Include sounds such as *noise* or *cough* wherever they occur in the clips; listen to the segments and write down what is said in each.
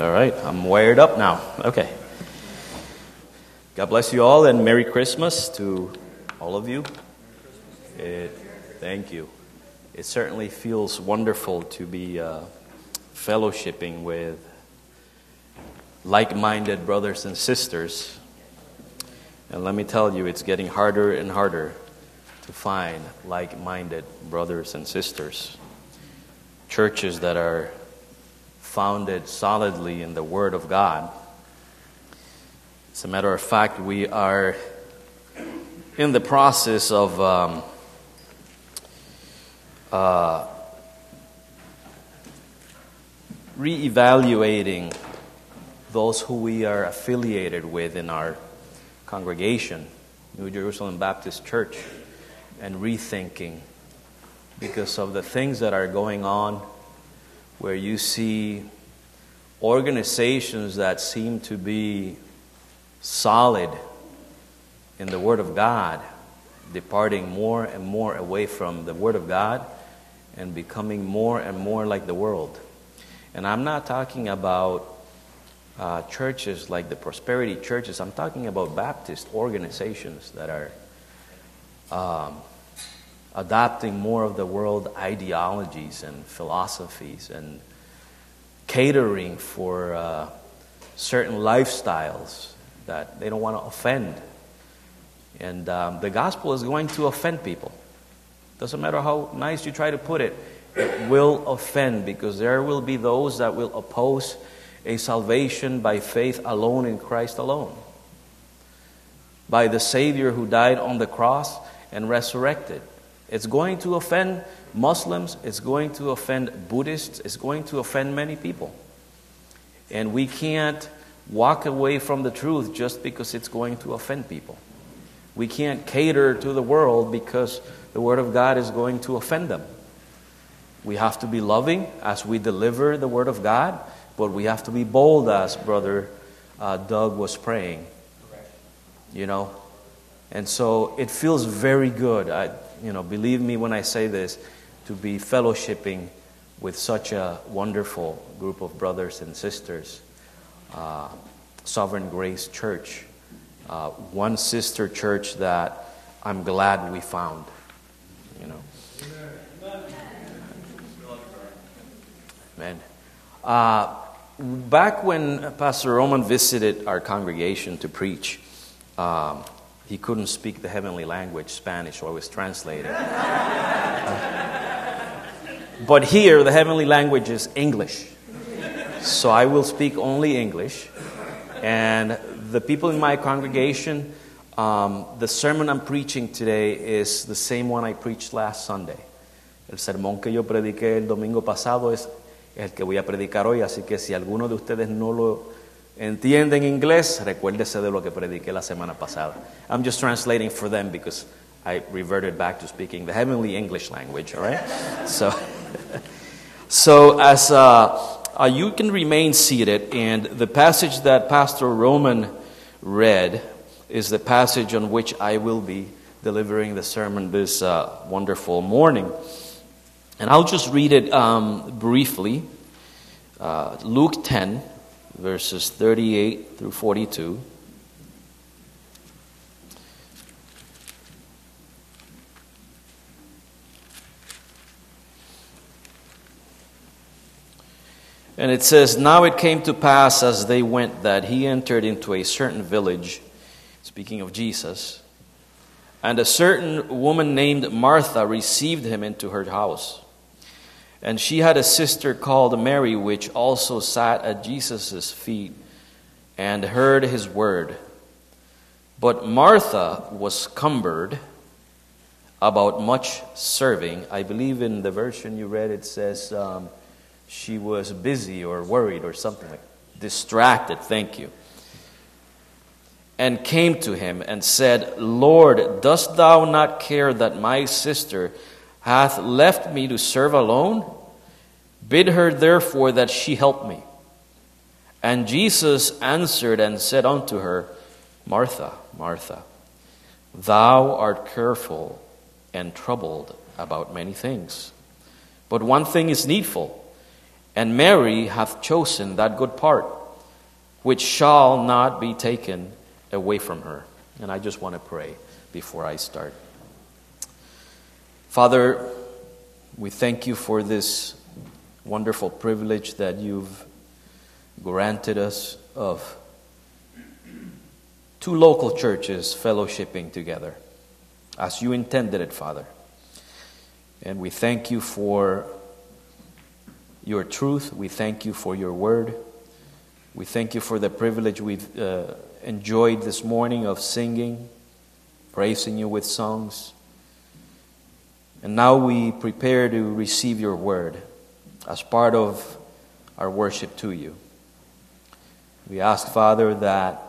All right, I'm wired up now. Okay. God bless you all and Merry Christmas to all of you. It, thank you. It certainly feels wonderful to be uh, fellowshipping with like minded brothers and sisters. And let me tell you, it's getting harder and harder to find like minded brothers and sisters. Churches that are founded solidly in the Word of God. As a matter of fact, we are in the process of um, uh, reevaluating those who we are affiliated with in our congregation, New Jerusalem Baptist Church, and rethinking because of the things that are going on where you see organizations that seem to be solid in the Word of God departing more and more away from the Word of God and becoming more and more like the world. And I'm not talking about uh, churches like the prosperity churches, I'm talking about Baptist organizations that are um, adopting more of the world ideologies and philosophies and catering for uh, certain lifestyles that they don't want to offend. And um, the gospel is going to offend people. Doesn't matter how nice you try to put it, it will offend because there will be those that will oppose a salvation by faith alone in Christ alone. By the Savior who died on the cross and resurrected. It's going to offend Muslims, it's going to offend Buddhists, it's going to offend many people. And we can't walk away from the truth just because it's going to offend people. We can't cater to the world because the Word of God is going to offend them. We have to be loving as we deliver the Word of God, but we have to be bold as Brother uh, Doug was praying. You know? And so it feels very good. I, you know, believe me when I say this, to be fellowshipping with such a wonderful group of brothers and sisters. Uh, Sovereign Grace Church, uh, one sister church that I'm glad we found. You know. Amen. Uh, back when Pastor Roman visited our congregation to preach, um, he couldn't speak the heavenly language, Spanish, so I was translating. but here, the heavenly language is English. So I will speak only English. And the people in my congregation, um, the sermon I'm preaching today is the same one I preached last Sunday. El sermón que yo prediqué el domingo pasado es el que voy a predicar hoy, así que si alguno de ustedes no lo entienden inglés, recuérdese de lo que prediqué la semana pasada. I'm just translating for them because I reverted back to speaking the heavenly English language, all right? so, *laughs* so as uh, uh, you can remain seated, and the passage that Pastor Roman read is the passage on which I will be delivering the sermon this uh, wonderful morning. And I'll just read it um, briefly. Uh, Luke 10, verses 38 through 42. And it says, Now it came to pass as they went that he entered into a certain village, speaking of Jesus, and a certain woman named Martha received him into her house. And she had a sister called Mary, which also sat at Jesus' feet and heard his word. But Martha was cumbered about much serving. I believe in the version you read it says um, she was busy or worried or something like distracted. Thank you. And came to him and said, Lord, dost thou not care that my sister hath left me to serve alone? Bid her therefore that she help me. And Jesus answered and said unto her, Martha, Martha, thou art careful and troubled about many things. But one thing is needful, And Mary hath chosen that good part which shall not be taken away from her. And I just want to pray before I start. Father, we thank you for this wonderful privilege that you've granted us of two local churches fellowshipping together as you intended it, Father. And we thank you for your truth. We thank you for your word. We thank you for the privilege we've uh, enjoyed this morning of singing, praising you with songs. And now we prepare to receive your word as part of our worship to you. We ask, Father, that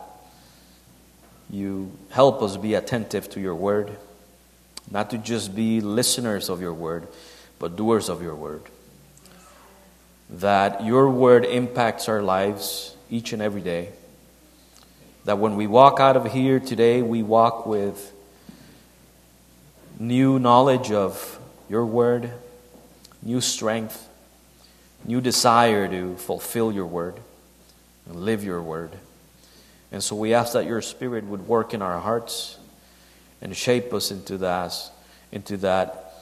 you help us be attentive to your word, not to just be listeners of your word, but doers of your word. That your word impacts our lives each and every day. That when we walk out of here today, we walk with new knowledge of your word, new strength, new desire to fulfill your word and live your word. And so we ask that your spirit would work in our hearts and shape us into that, into that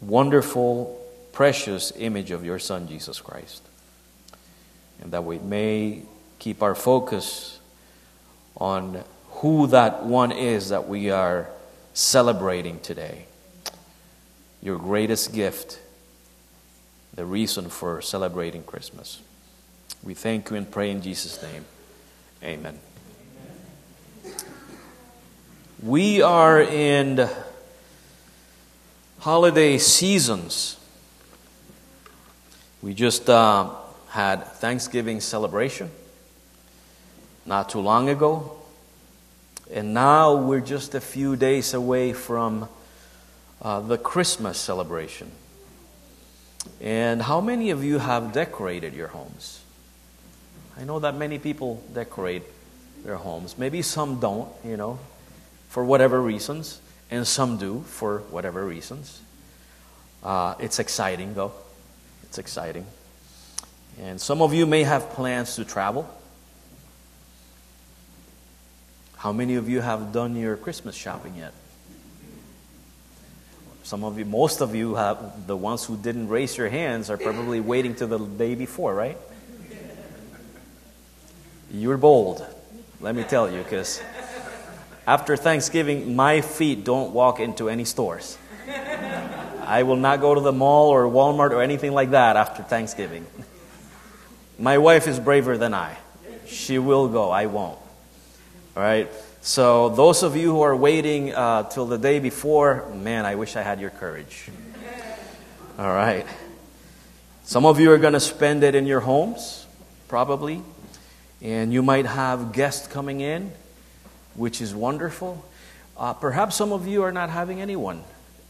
wonderful, precious image of your Son, Jesus Christ. And that we may keep our focus on who that one is that we are celebrating today. Your greatest gift, the reason for celebrating Christmas. We thank you and pray in Jesus' name. Amen. We are in holiday seasons. We just uh, had Thanksgiving celebration not too long ago. And now we're just a few days away from uh, the Christmas celebration. And how many of you have decorated your homes? I know that many people decorate their homes. Maybe some don't, you know, for whatever reasons, and some do for whatever reasons. Uh, it's exciting, though. It's exciting. And some of you may have plans to travel. How many of you have done your Christmas shopping yet? Some of you, most of you have, the ones who didn't raise your hands are probably waiting till the day before, right? You're bold, let me tell you, because after Thanksgiving, my feet don't walk into any stores. I will not go to the mall or Walmart or anything like that after Thanksgiving. My wife is braver than I. She will go, I won't. All right? So, those of you who are waiting uh, till the day before, man, I wish I had your courage. All right. Some of you are going to spend it in your homes, probably. And you might have guests coming in, which is wonderful. Uh, perhaps some of you are not having anyone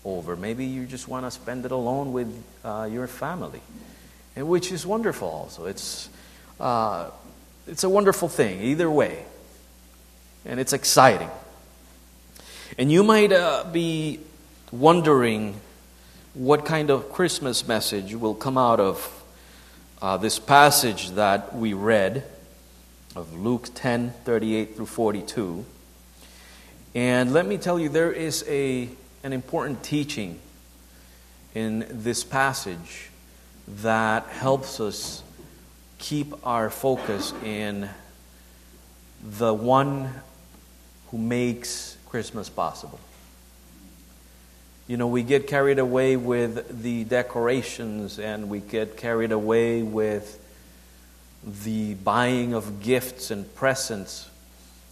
over. Maybe you just want to spend it alone with uh, your family, and which is wonderful also. It's, uh, it's a wonderful thing, either way. And it's exciting. And you might uh, be wondering what kind of Christmas message will come out of uh, this passage that we read of Luke 10 38 through 42. And let me tell you, there is a, an important teaching in this passage that helps us keep our focus in the one who makes Christmas possible. You know, we get carried away with the decorations and we get carried away with the buying of gifts and presents.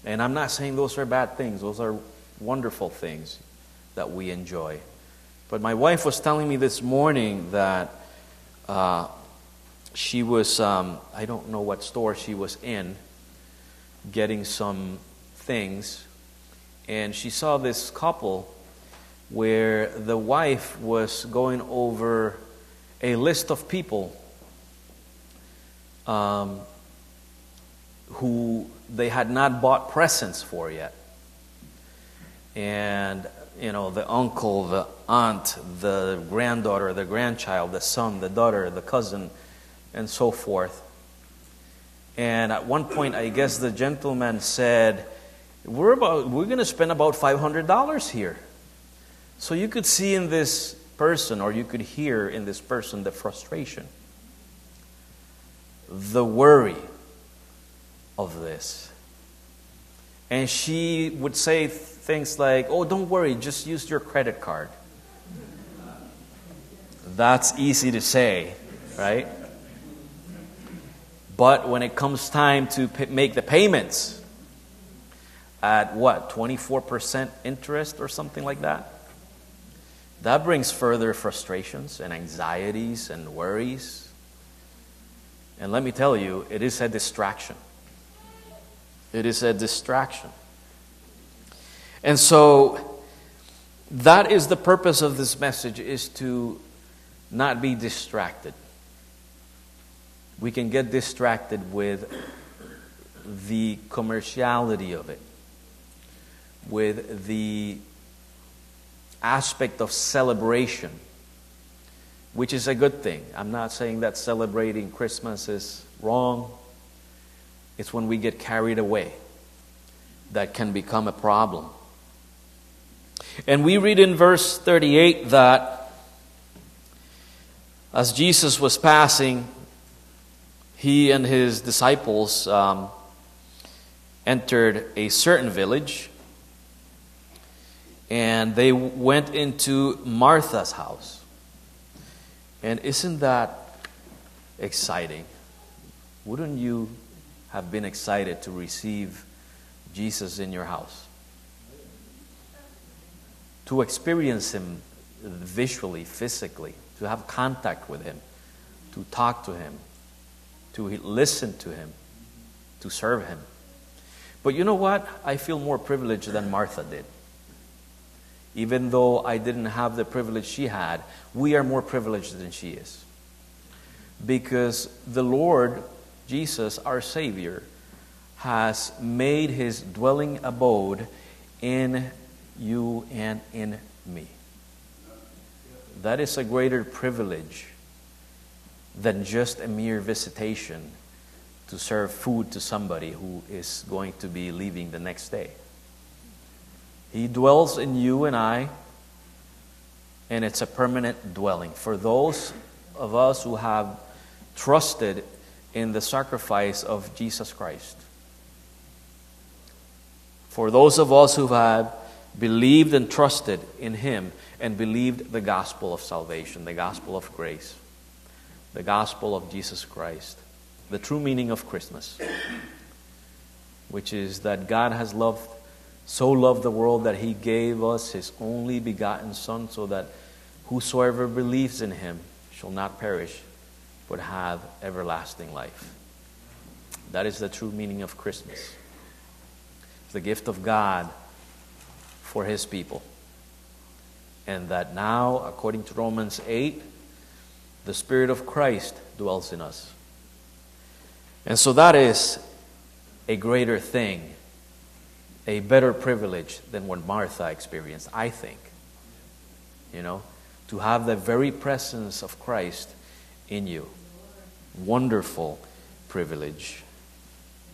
And I'm not saying those are bad things, those are wonderful things that we enjoy. But my wife was telling me this morning that uh, she was, um, I don't know what store she was in, getting some things. And she saw this couple where the wife was going over a list of people um, who they had not bought presents for yet. And, you know, the uncle, the aunt, the granddaughter, the grandchild, the son, the daughter, the cousin, and so forth. And at one point, I guess the gentleman said, We're, about, we're going to spend about $500 here. So you could see in this person, or you could hear in this person, the frustration, the worry of this. And she would say things like, Oh, don't worry, just use your credit card. That's easy to say, right? But when it comes time to make the payments at what, 24% interest or something like that, that brings further frustrations and anxieties and worries. And let me tell you, it is a distraction. It is a distraction. And so that is the purpose of this message is to not be distracted. We can get distracted with the commerciality of it, with the aspect of celebration, which is a good thing. I'm not saying that celebrating Christmas is wrong. It's when we get carried away that can become a problem. And we read in verse 38 that as Jesus was passing, he and his disciples um, entered a certain village and they went into Martha's house. And isn't that exciting? Wouldn't you have been excited to receive Jesus in your house? To experience Him visually, physically, to have contact with Him, to talk to Him, to listen to Him, to serve Him. But you know what? I feel more privileged than Martha did. Even though I didn't have the privilege she had, we are more privileged than she is. Because the Lord, Jesus, our Savior, has made his dwelling abode in you and in me. That is a greater privilege than just a mere visitation to serve food to somebody who is going to be leaving the next day. He dwells in you and I, and it's a permanent dwelling. For those of us who have trusted in the sacrifice of Jesus Christ, for those of us who have believed and trusted in Him and believed the gospel of salvation, the gospel of grace, the gospel of Jesus Christ, the true meaning of Christmas, which is that God has loved so loved the world that he gave us his only begotten Son, so that whosoever believes in him shall not perish, but have everlasting life. That is the true meaning of Christmas. It's the gift of God for his people. And that now, according to Romans 8, the Spirit of Christ dwells in us. And so that is a greater thing a better privilege than what Martha experienced, I think. You know, to have the very presence of Christ in you. Wonderful privilege.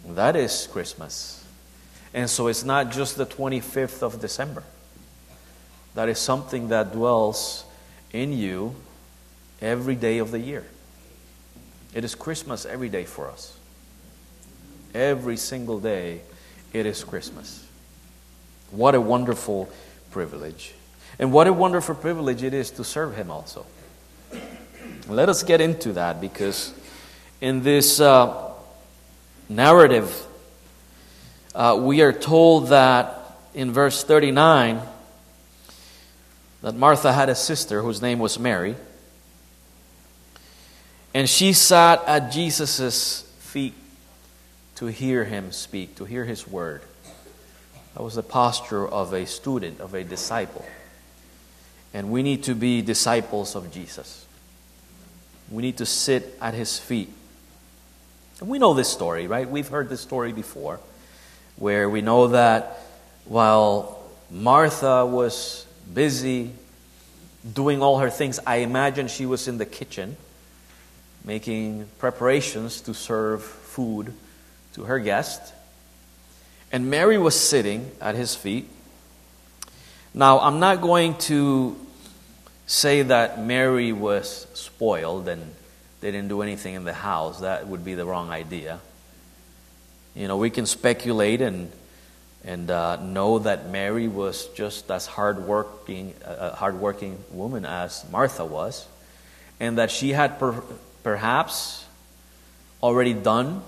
That is Christmas. And so it's not just the 25th of December. That is something that dwells in you every day of the year. It is Christmas every day for us. Every single day it is Christmas. What a wonderful privilege. And what a wonderful privilege it is to serve Him also. Let us get into that because in this uh, narrative, uh, we are told that in verse 39 that Martha had a sister whose name was Mary. And she sat at Jesus' feet to hear him speak, to hear his word. That was the posture of a student, of a disciple. And we need to be disciples of Jesus. We need to sit at his feet. And we know this story, right? We've heard this story before, where we know that while Martha was busy doing all her things, I imagine she was in the kitchen making preparations to serve food to her guest. And Mary was sitting at his feet. Now, I'm not going to say that Mary was spoiled and they didn't do anything in the house. That would be the wrong idea. You know, we can speculate and and uh, know that Mary was just as hardworking, a hardworking woman as Martha was, and that she had per- perhaps already done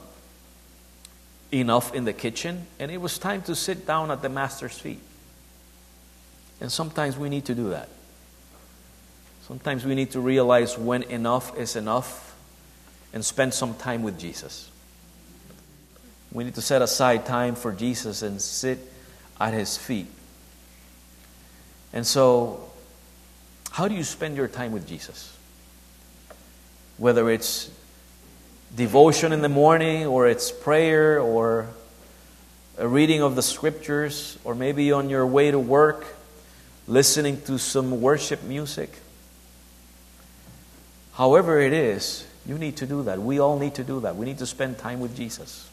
enough in the kitchen, and it was time to sit down at the master's feet. And sometimes we need to do that. Sometimes we need to realize when enough is enough and spend some time with Jesus. We need to set aside time for Jesus and sit at his feet. And so, how do you spend your time with Jesus? Whether it's devotion in the morning, or it's prayer, or a reading of the scriptures, or maybe on your way to work, listening to some worship music. However, it is, you need to do that. We all need to do that. We need to spend time with Jesus.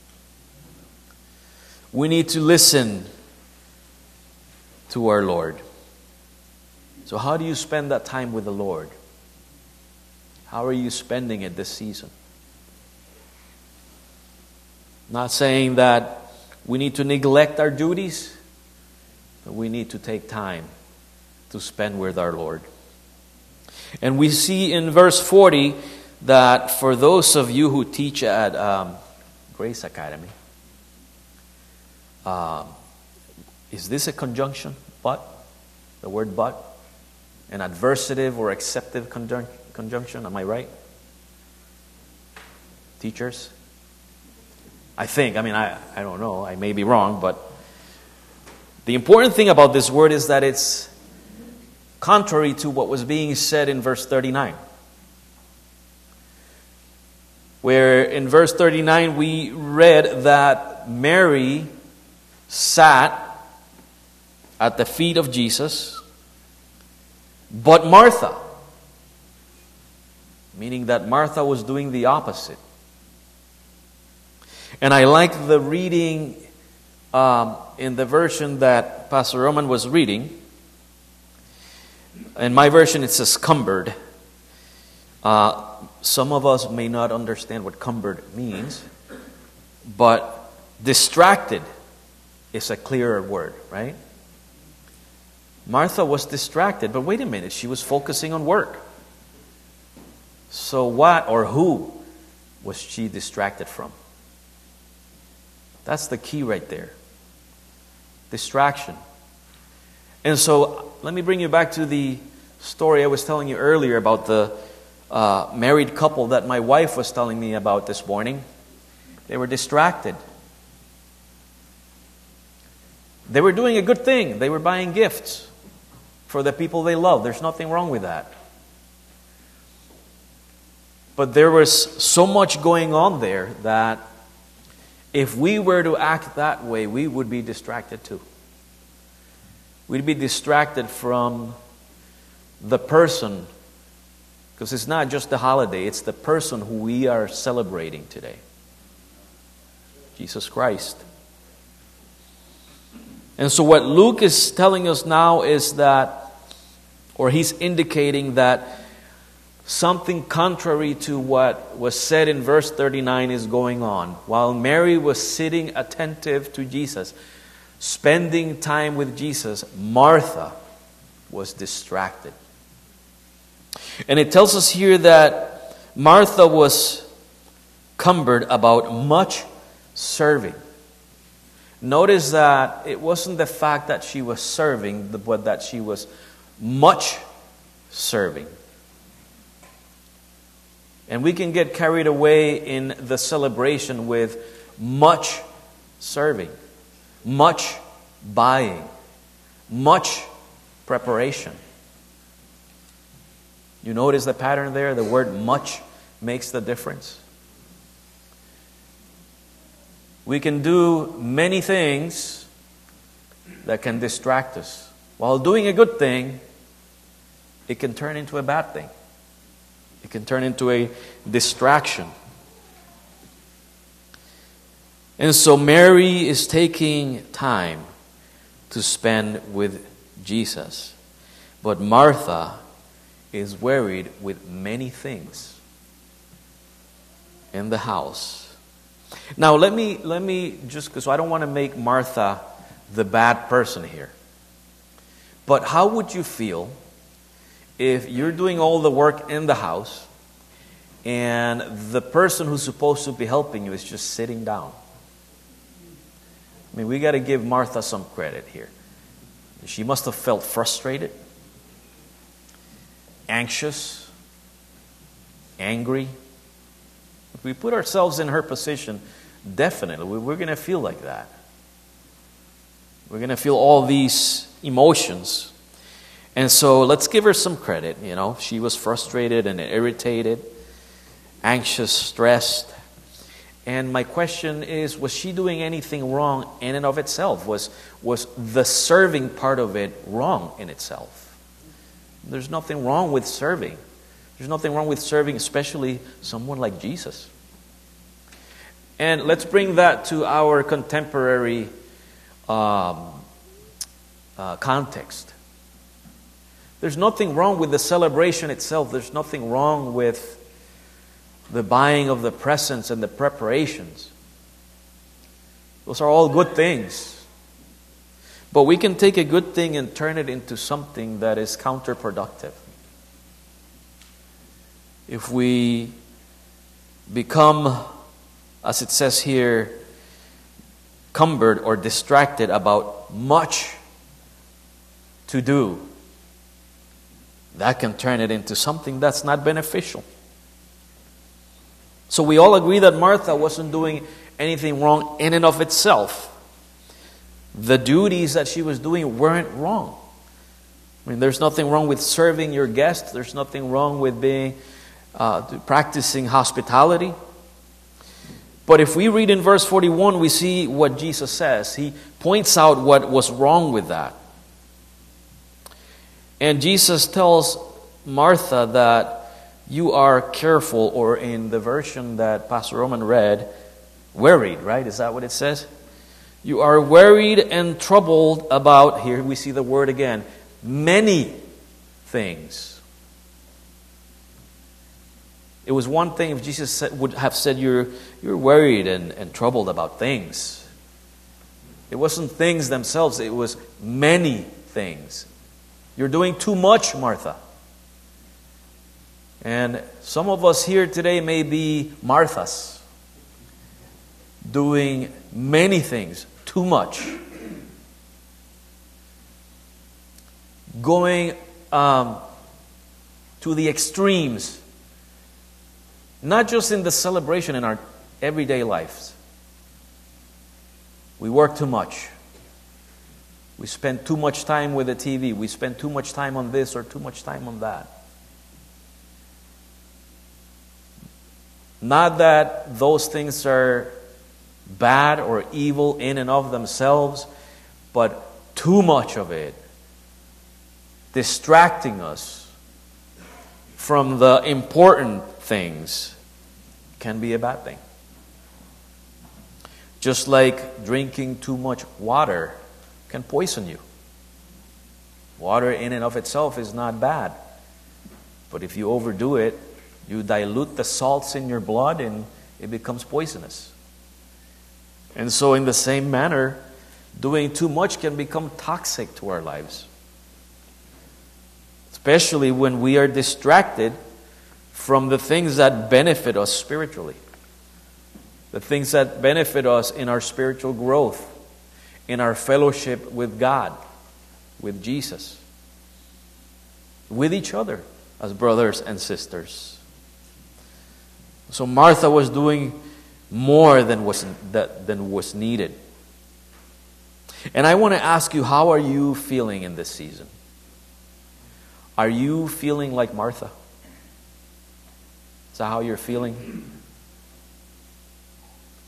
We need to listen to our Lord. So, how do you spend that time with the Lord? How are you spending it this season? Not saying that we need to neglect our duties, but we need to take time to spend with our Lord. And we see in verse 40 that for those of you who teach at um, Grace Academy, uh, is this a conjunction? But? The word but? An adversative or acceptive conjunction? Am I right? Teachers? I think. I mean, I, I don't know. I may be wrong, but the important thing about this word is that it's contrary to what was being said in verse 39. Where in verse 39 we read that Mary sat at the feet of Jesus, but Martha, meaning that Martha was doing the opposite. And I like the reading um, in the version that Pastor Roman was reading. In my version, it says cumbered. Uh, some of us may not understand what cumbered means, but distracted is a clearer word, right? Martha was distracted, but wait a minute, she was focusing on work. So, what or who was she distracted from? That's the key right there. Distraction. And so, let me bring you back to the story I was telling you earlier about the uh, married couple that my wife was telling me about this morning. They were distracted. They were doing a good thing. They were buying gifts for the people they love. There's nothing wrong with that. But there was so much going on there that if we were to act that way, we would be distracted too. We'd be distracted from the person, because it's not just the holiday, it's the person who we are celebrating today Jesus Christ. And so, what Luke is telling us now is that, or he's indicating that something contrary to what was said in verse 39 is going on. While Mary was sitting attentive to Jesus, spending time with Jesus, Martha was distracted. And it tells us here that Martha was cumbered about much serving. Notice that it wasn't the fact that she was serving, but that she was much serving. And we can get carried away in the celebration with much serving, much buying, much preparation. You notice the pattern there? The word much makes the difference. We can do many things that can distract us. While doing a good thing, it can turn into a bad thing. It can turn into a distraction. And so Mary is taking time to spend with Jesus. But Martha is worried with many things in the house. Now let me let me just because I don't want to make Martha the bad person here. But how would you feel if you're doing all the work in the house and the person who's supposed to be helping you is just sitting down? I mean, we got to give Martha some credit here. She must have felt frustrated, anxious, angry. If we put ourselves in her position, definitely we're going to feel like that. We're going to feel all these emotions. And so let's give her some credit. You know, she was frustrated and irritated, anxious, stressed. And my question is was she doing anything wrong in and of itself? Was, was the serving part of it wrong in itself? There's nothing wrong with serving. There's nothing wrong with serving, especially someone like Jesus. And let's bring that to our contemporary um, uh, context. There's nothing wrong with the celebration itself, there's nothing wrong with the buying of the presents and the preparations. Those are all good things. But we can take a good thing and turn it into something that is counterproductive. If we become, as it says here, cumbered or distracted about much to do, that can turn it into something that's not beneficial. So we all agree that Martha wasn't doing anything wrong in and of itself. The duties that she was doing weren't wrong. I mean, there's nothing wrong with serving your guests. There's nothing wrong with being uh, practicing hospitality. But if we read in verse 41, we see what Jesus says. He points out what was wrong with that. And Jesus tells Martha that you are careful, or in the version that Pastor Roman read, worried, right? Is that what it says? You are worried and troubled about, here we see the word again, many things. It was one thing if Jesus said, would have said, You're, you're worried and, and troubled about things. It wasn't things themselves, it was many things. You're doing too much, Martha. And some of us here today may be Marthas, doing many things, too much. Going um, to the extremes, not just in the celebration, in our everyday lives. We work too much. We spend too much time with the TV. We spend too much time on this or too much time on that. Not that those things are bad or evil in and of themselves, but too much of it distracting us from the important things can be a bad thing. Just like drinking too much water can poison you. Water in and of itself is not bad. But if you overdo it, you dilute the salts in your blood and it becomes poisonous. And so, in the same manner, doing too much can become toxic to our lives. Especially when we are distracted from the things that benefit us spiritually, the things that benefit us in our spiritual growth, in our fellowship with God, with Jesus, with each other as brothers and sisters. So Martha was doing more than was, than was needed. And I want to ask you, how are you feeling in this season? Are you feeling like Martha? Is that how you're feeling?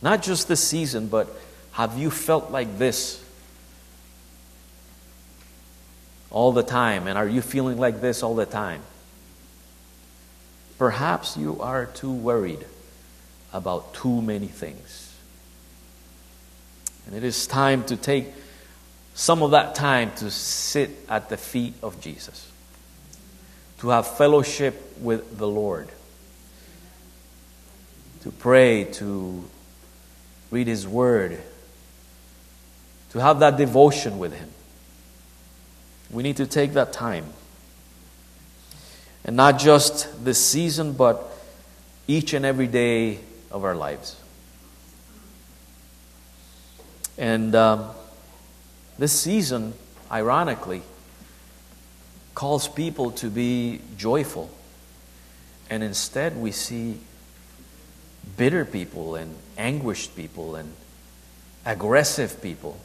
Not just this season, but have you felt like this all the time? And are you feeling like this all the time? Perhaps you are too worried about too many things. And it is time to take some of that time to sit at the feet of Jesus, to have fellowship with the Lord, to pray, to read His Word, to have that devotion with Him. We need to take that time. And not just this season, but each and every day of our lives. And um, this season, ironically, calls people to be joyful. And instead, we see bitter people and anguished people and aggressive people,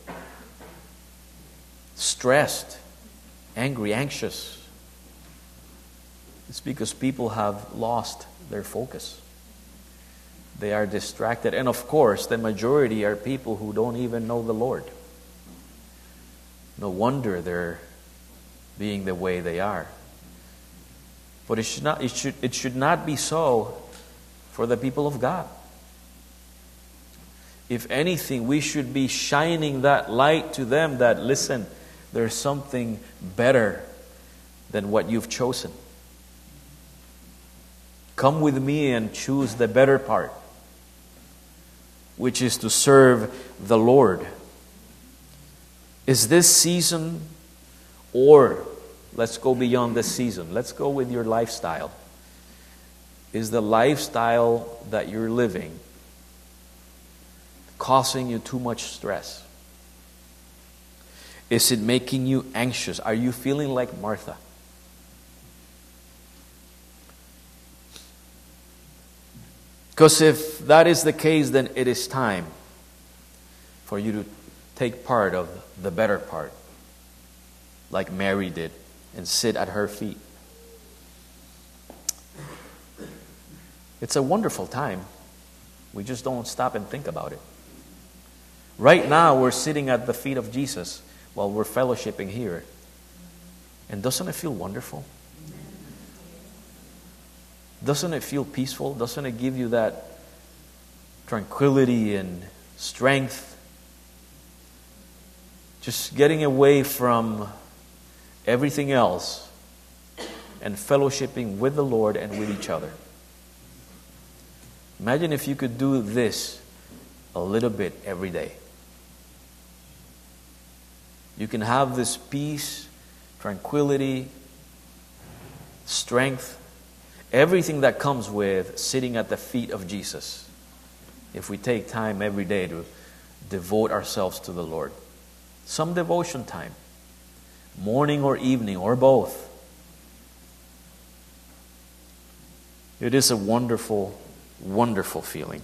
stressed, angry, anxious. It's because people have lost their focus. They are distracted. And of course, the majority are people who don't even know the Lord. No wonder they're being the way they are. But it should not, it should, it should not be so for the people of God. If anything, we should be shining that light to them that, listen, there's something better than what you've chosen. Come with me and choose the better part, which is to serve the Lord. Is this season, or let's go beyond this season, let's go with your lifestyle. Is the lifestyle that you're living causing you too much stress? Is it making you anxious? Are you feeling like Martha? Because if that is the case, then it is time for you to take part of the better part, like Mary did, and sit at her feet. It's a wonderful time. We just don't stop and think about it. Right now, we're sitting at the feet of Jesus while we're fellowshipping here. And doesn't it feel wonderful? Doesn't it feel peaceful? Doesn't it give you that tranquility and strength? Just getting away from everything else and fellowshipping with the Lord and with each other. Imagine if you could do this a little bit every day. You can have this peace, tranquility, strength, everything that comes with sitting at the feet of Jesus. If we take time every day to devote ourselves to the Lord, some devotion time, morning or evening or both. It is a wonderful, wonderful feeling.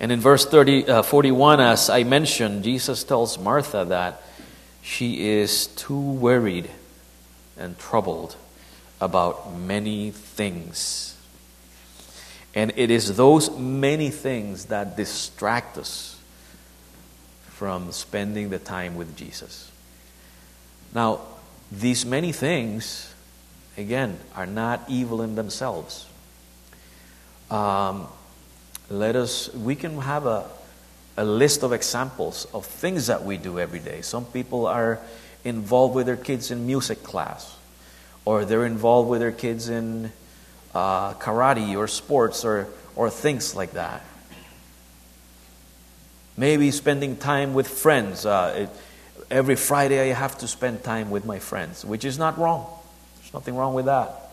And in verse 30, uh, 41, as I mentioned, Jesus tells Martha that she is too worried and troubled about many things. And it is those many things that distract us from spending the time with Jesus. Now, these many things, again, are not evil in themselves. Um, let us, we can have a, a list of examples of things that we do every day. Some people are involved with their kids in music class, or they're involved with their kids in uh, karate or sports or, or things like that. Maybe spending time with friends. Uh, it, every Friday I have to spend time with my friends, which is not wrong. There's nothing wrong with that.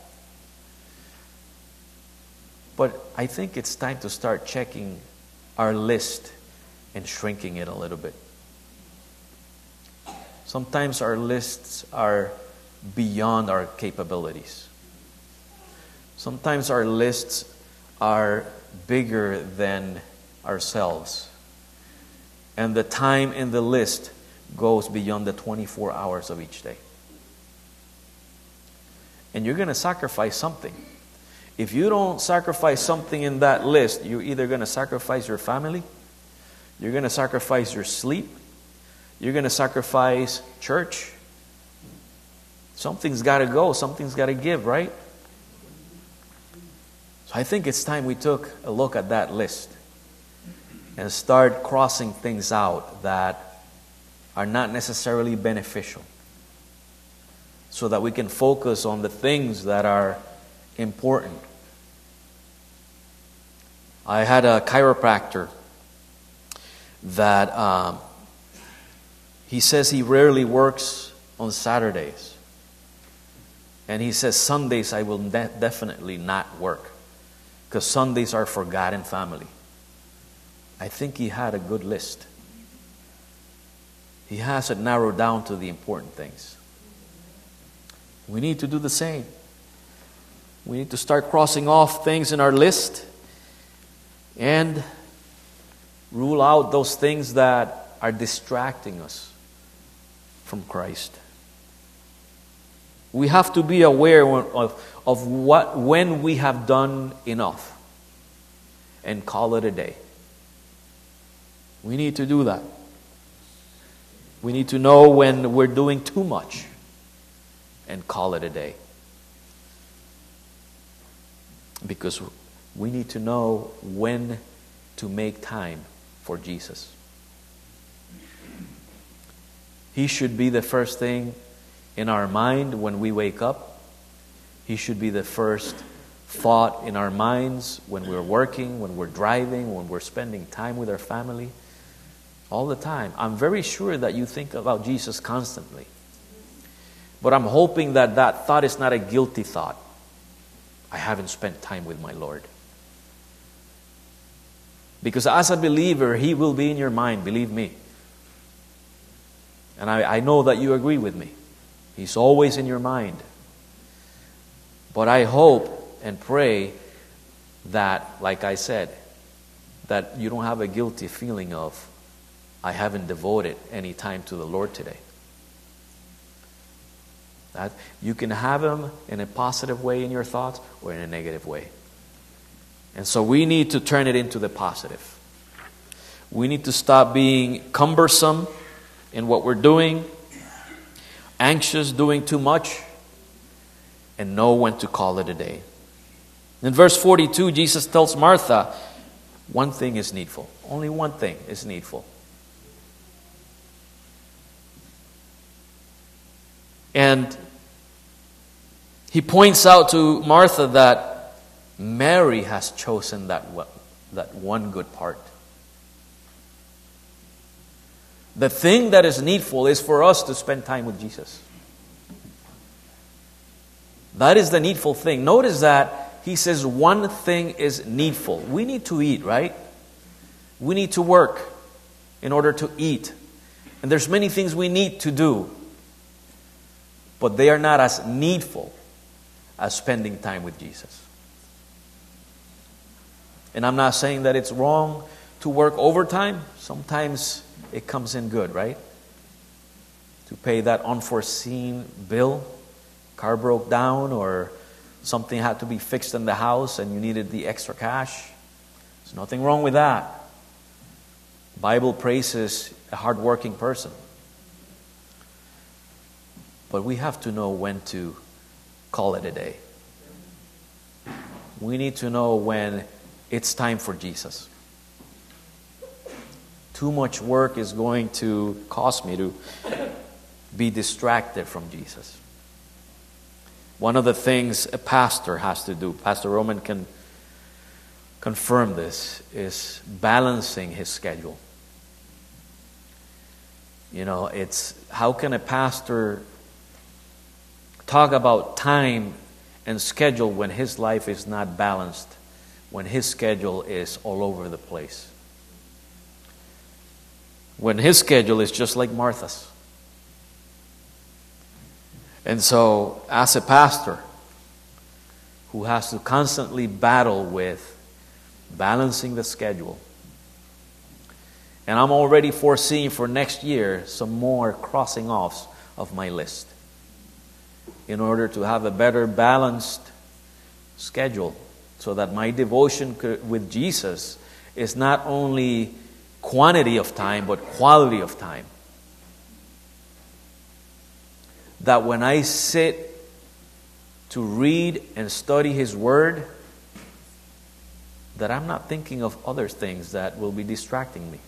But I think it's time to start checking our list and shrinking it a little bit. Sometimes our lists are beyond our capabilities. Sometimes our lists are bigger than ourselves. And the time in the list goes beyond the 24 hours of each day. And you're going to sacrifice something. If you don't sacrifice something in that list, you're either going to sacrifice your family, you're going to sacrifice your sleep, you're going to sacrifice church. Something's got to go, something's got to give, right? So I think it's time we took a look at that list and start crossing things out that are not necessarily beneficial so that we can focus on the things that are important. I had a chiropractor that um, he says he rarely works on Saturdays. And he says, Sundays I will de- definitely not work because Sundays are for God and family. I think he had a good list. He has it narrowed down to the important things. We need to do the same. We need to start crossing off things in our list and rule out those things that are distracting us from Christ. We have to be aware of, of what, when we have done enough and call it a day. We need to do that. We need to know when we're doing too much and call it a day. Because we need to know when to make time for Jesus. He should be the first thing in our mind when we wake up. He should be the first thought in our minds when we're working, when we're driving, when we're spending time with our family. All the time. I'm very sure that you think about Jesus constantly. But I'm hoping that that thought is not a guilty thought. I haven't spent time with my Lord. Because as a believer, He will be in your mind, believe me. And I, I know that you agree with me. He's always in your mind. But I hope and pray that, like I said, that you don't have a guilty feeling of, I haven't devoted any time to the Lord today. That you can have them in a positive way in your thoughts or in a negative way. And so we need to turn it into the positive. We need to stop being cumbersome in what we're doing anxious, doing too much, and know when to call it a day. In verse 42, Jesus tells Martha, one thing is needful. Only one thing is needful. And he points out to Martha that Mary has chosen that, that one good part. The thing that is needful is for us to spend time with Jesus. That is the needful thing. Notice that he says one thing is needful. We need to eat, right? We need to work in order to eat. And there's many things we need to do. But they are not as needful as spending time with Jesus. And I'm not saying that it's wrong to work overtime. Sometimes it comes in good, right? To pay that unforeseen bill, car broke down, or something had to be fixed in the house and you needed the extra cash. There's nothing wrong with that. Bible praises a hardworking person. But we have to know when to call it a day. We need to know when it's time for Jesus too much work is going to cause me to be distracted from Jesus. One of the things a pastor has to do, Pastor Roman can confirm this, is balancing his schedule. You know, it's how can a pastor talk about time and schedule when his life is not balanced, when his schedule is all over the place? when his schedule is just like Martha's. And so, as a pastor who has to constantly battle with balancing the schedule, and I'm already foreseeing for next year some more crossing offs of my list in order to have a better balanced schedule so that my devotion with Jesus is not only quantity of time, but quality of time. That when I sit to read and study His Word, that I'm not thinking of other things that will be distracting me.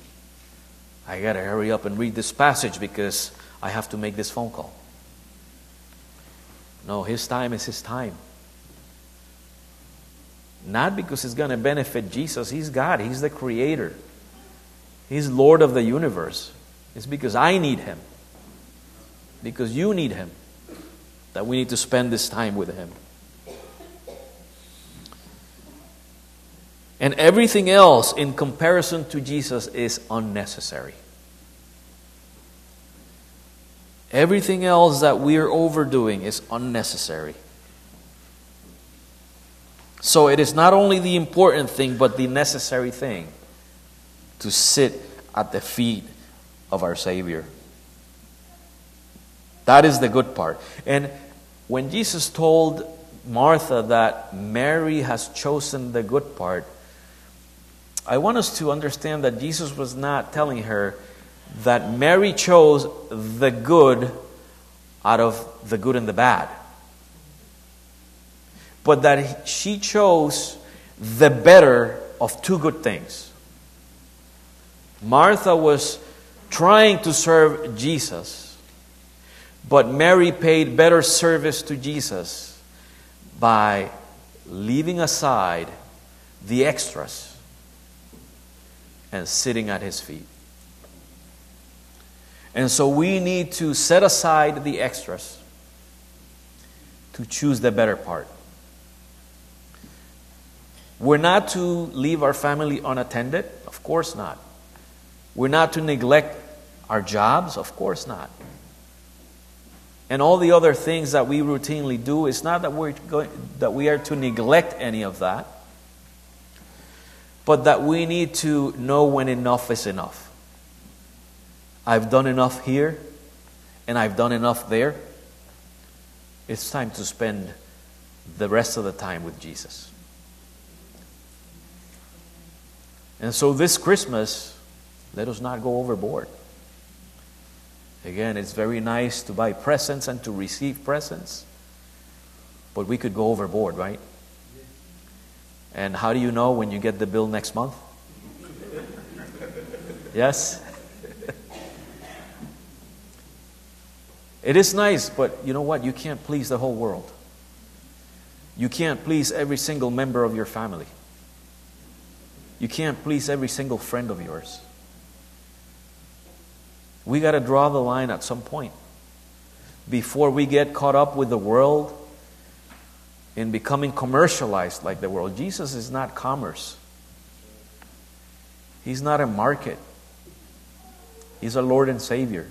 I got to hurry up and read this passage because I have to make this phone call. No, his time is his time. Not because it's going to benefit Jesus. He's God, He's the Creator, He's Lord of the universe. It's because I need Him, because you need Him, that we need to spend this time with Him. And everything else in comparison to Jesus is unnecessary. Everything else that we are overdoing is unnecessary. So it is not only the important thing, but the necessary thing to sit at the feet of our Savior. That is the good part. And when Jesus told Martha that Mary has chosen the good part, I want us to understand that Jesus was not telling her that Mary chose the good out of the good and the bad, but that she chose the better of two good things. Martha was trying to serve Jesus, but Mary paid better service to Jesus by leaving aside the extras and sitting at his feet. And so we need to set aside the extras to choose the better part. We're not to leave our family unattended? Of course not. We're not to neglect our jobs? Of course not. And all the other things that we routinely do, it's not that, we're going, that we are to neglect any of that but that we need to know when enough is enough. I've done enough here, and I've done enough there. It's time to spend the rest of the time with Jesus. And so this Christmas, let us not go overboard. Again, it's very nice to buy presents and to receive presents, but we could go overboard, right? And how do you know when you get the bill next month? *laughs* Yes? It is nice, but you know what? You can't please the whole world. You can't please every single member of your family. You can't please every single friend of yours. We got to draw the line at some point. Before we get caught up with the world in becoming commercialized like the world. Jesus is not commerce, He's not a market. He's a Lord and Savior.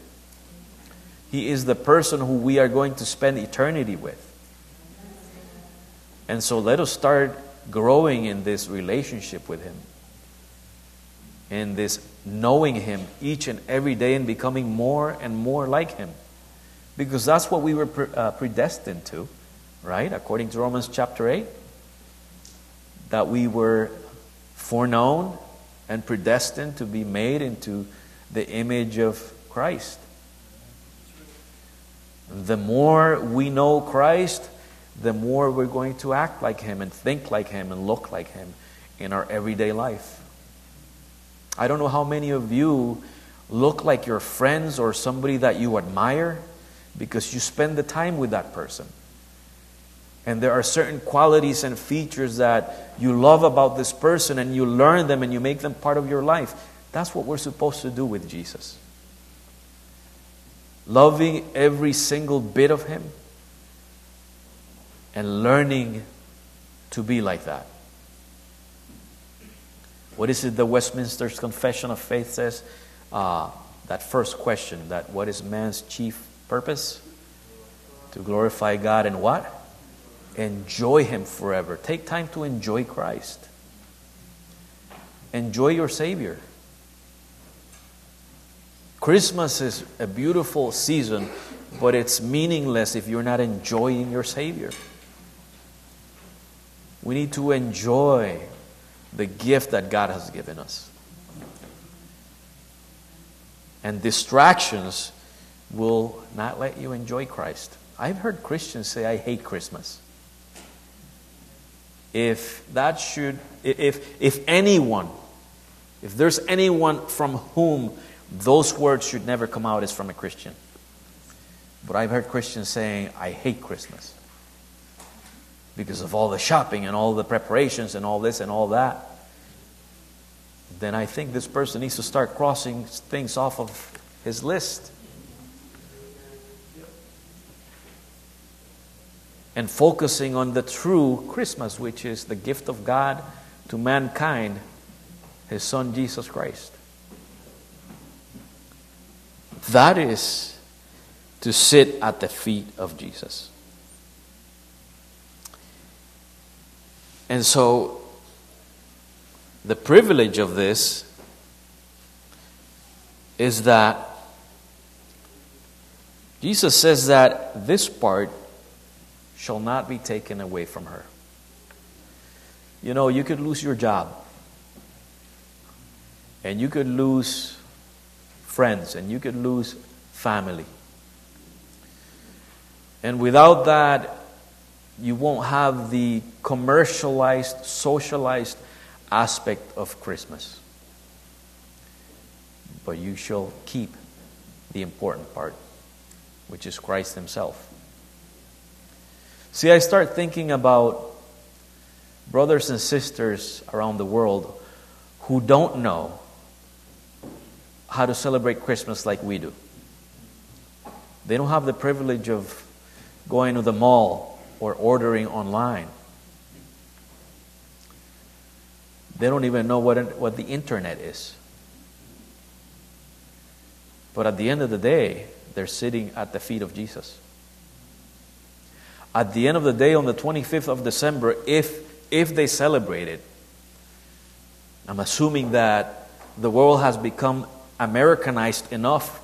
He is the person who we are going to spend eternity with. And so let us start growing in this relationship with Him, in this knowing Him each and every day and becoming more and more like Him. Because that's what we were pre- uh, predestined to right? According to Romans chapter 8, that we were foreknown and predestined to be made into the image of Christ. The more we know Christ, the more we're going to act like Him and think like Him and look like Him in our everyday life. I don't know how many of you look like your friends or somebody that you admire because you spend the time with that person. And there are certain qualities and features that you love about this person, and you learn them and you make them part of your life. That's what we're supposed to do with Jesus. Loving every single bit of Him and learning to be like that. What is it the Westminster's Confession of Faith says? Uh, that first question that what is man's chief purpose? To glorify God and what? Enjoy Him forever. Take time to enjoy Christ. Enjoy your Savior. Christmas is a beautiful season, but it's meaningless if you're not enjoying your Savior. We need to enjoy the gift that God has given us. And distractions will not let you enjoy Christ. I've heard Christians say, I hate Christmas. if that should, if, if anyone, if there's anyone from whom those words should never come out, as from a Christian. But I've heard Christians saying, I hate Christmas because of all the shopping and all the preparations and all this and all that. Then I think this person needs to start crossing things off of his list. and focusing on the true Christmas, which is the gift of God to mankind, His Son Jesus Christ. That is to sit at the feet of Jesus. And so, the privilege of this is that Jesus says that this part shall not be taken away from her. You know, you could lose your job, and you could lose friends, and you could lose family. And without that, you won't have the commercialized, socialized aspect of Christmas. But you shall keep the important part, which is Christ Himself. See, I start thinking about brothers and sisters around the world who don't know how to celebrate Christmas like we do. They don't have the privilege of going to the mall or ordering online. They don't even know what, what the internet is. But at the end of the day, they're sitting at the feet of Jesus at the end of the day on the 25th of December, if, if they celebrate it, I'm assuming that the world has become Americanized enough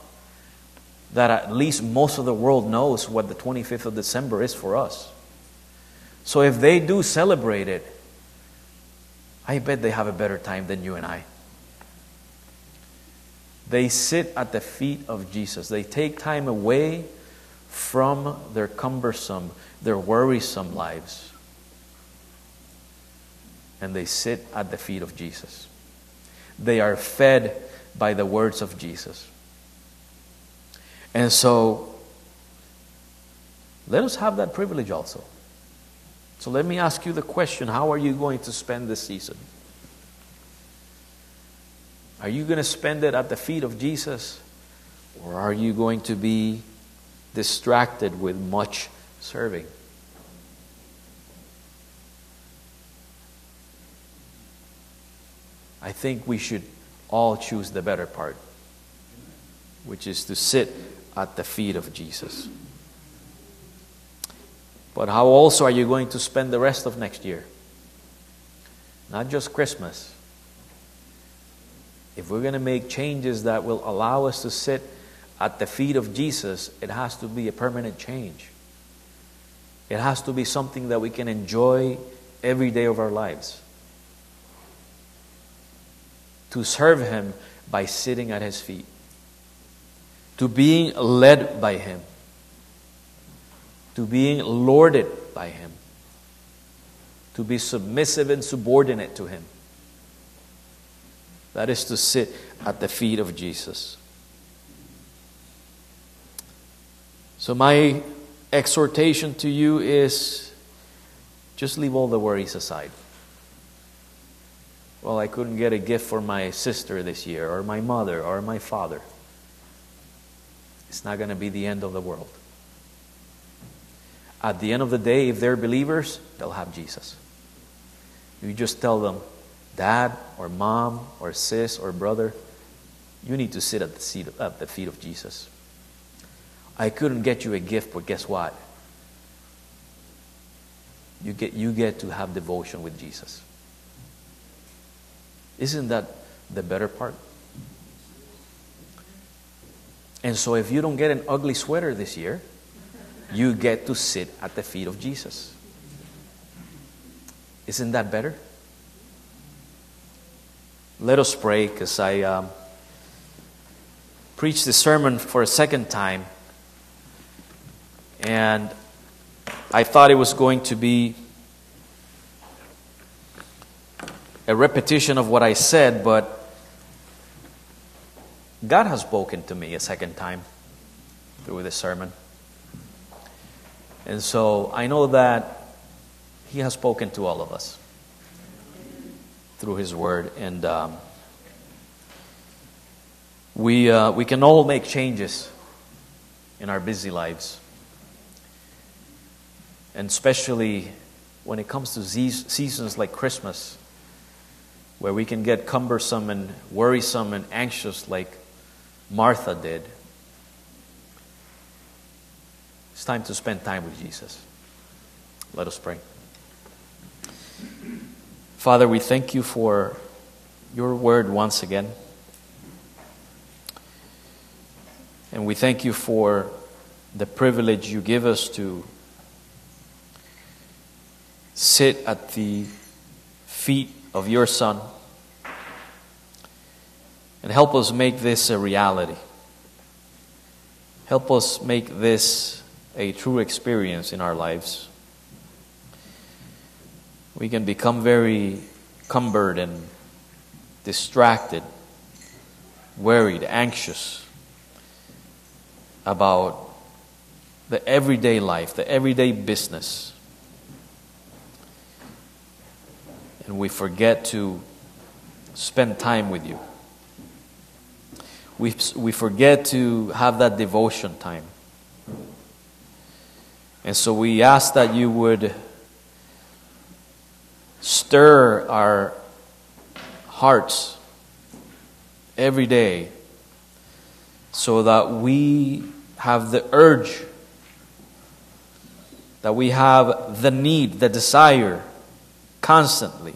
that at least most of the world knows what the 25th of December is for us. So if they do celebrate it, I bet they have a better time than you and I. They sit at the feet of Jesus. They take time away from their cumbersome, their worrisome lives. And they sit at the feet of Jesus. They are fed by the words of Jesus. And so, let us have that privilege also. So, let me ask you the question how are you going to spend this season? Are you going to spend it at the feet of Jesus? Or are you going to be distracted with much serving. I think we should all choose the better part, which is to sit at the feet of Jesus. But how also are you going to spend the rest of next year? Not just Christmas. If we're going to make changes that will allow us to sit at the feet of Jesus, it has to be a permanent change. It has to be something that we can enjoy every day of our lives. To serve Him by sitting at His feet, to being led by Him, to being lorded by Him, to be submissive and subordinate to Him. That is to sit at the feet of Jesus. So, my exhortation to you is just leave all the worries aside. Well, I couldn't get a gift for my sister this year, or my mother, or my father. It's not going to be the end of the world. At the end of the day, if they're believers, they'll have Jesus. You just tell them, Dad, or mom, or sis, or brother, you need to sit at the, seat, at the feet of Jesus. I couldn't get you a gift, but guess what? You get, you get to have devotion with Jesus. Isn't that the better part? And so, if you don't get an ugly sweater this year, you get to sit at the feet of Jesus. Isn't that better? Let us pray because I um, preached the sermon for a second time and I thought it was going to be a repetition of what I said, but God has spoken to me a second time through this sermon. And so I know that He has spoken to all of us through His Word. And um, we, uh, we can all make changes in our busy lives. And especially when it comes to seasons like Christmas, where we can get cumbersome and worrisome and anxious like Martha did. It's time to spend time with Jesus. Let us pray. Father, we thank you for your word once again. And we thank you for the privilege you give us to sit at the feet of your Son and help us make this a reality. Help us make this a true experience in our lives. We can become very cumbered and distracted, worried, anxious about the everyday life, the everyday business. And we forget to spend time with you. We, we forget to have that devotion time. And so we ask that you would stir our hearts every day so that we have the urge, that we have the need, the desire constantly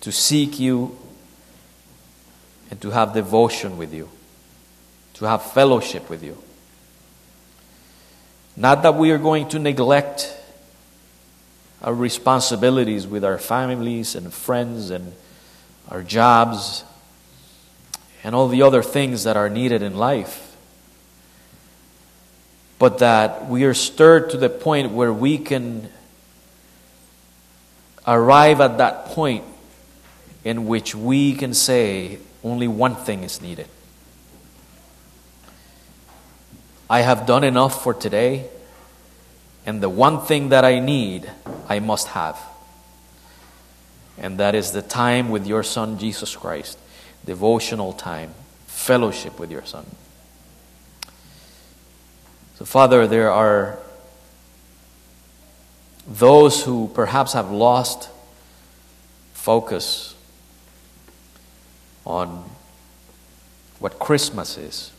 to seek you and to have devotion with you, to have fellowship with you. Not that we are going to neglect our responsibilities with our families and friends and our jobs and all the other things that are needed in life, but that we are stirred to the point where we can arrive at that point in which we can say only one thing is needed I have done enough for today, and the one thing that I need, I must have. And that is the time with your Son, Jesus Christ, devotional time, fellowship with your Son. So, Father, there are those who perhaps have lost focus on what Christmas is.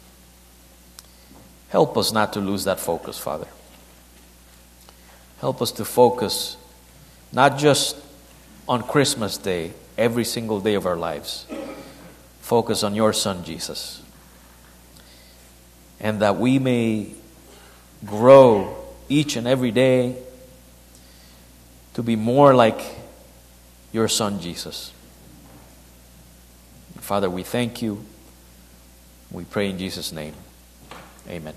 Help us not to lose that focus, Father. Help us to focus not just on Christmas Day, every single day of our lives. Focus on your Son, Jesus. And that we may grow each and every day to be more like your Son, Jesus. Father, we thank you. We pray in Jesus' name. Amen.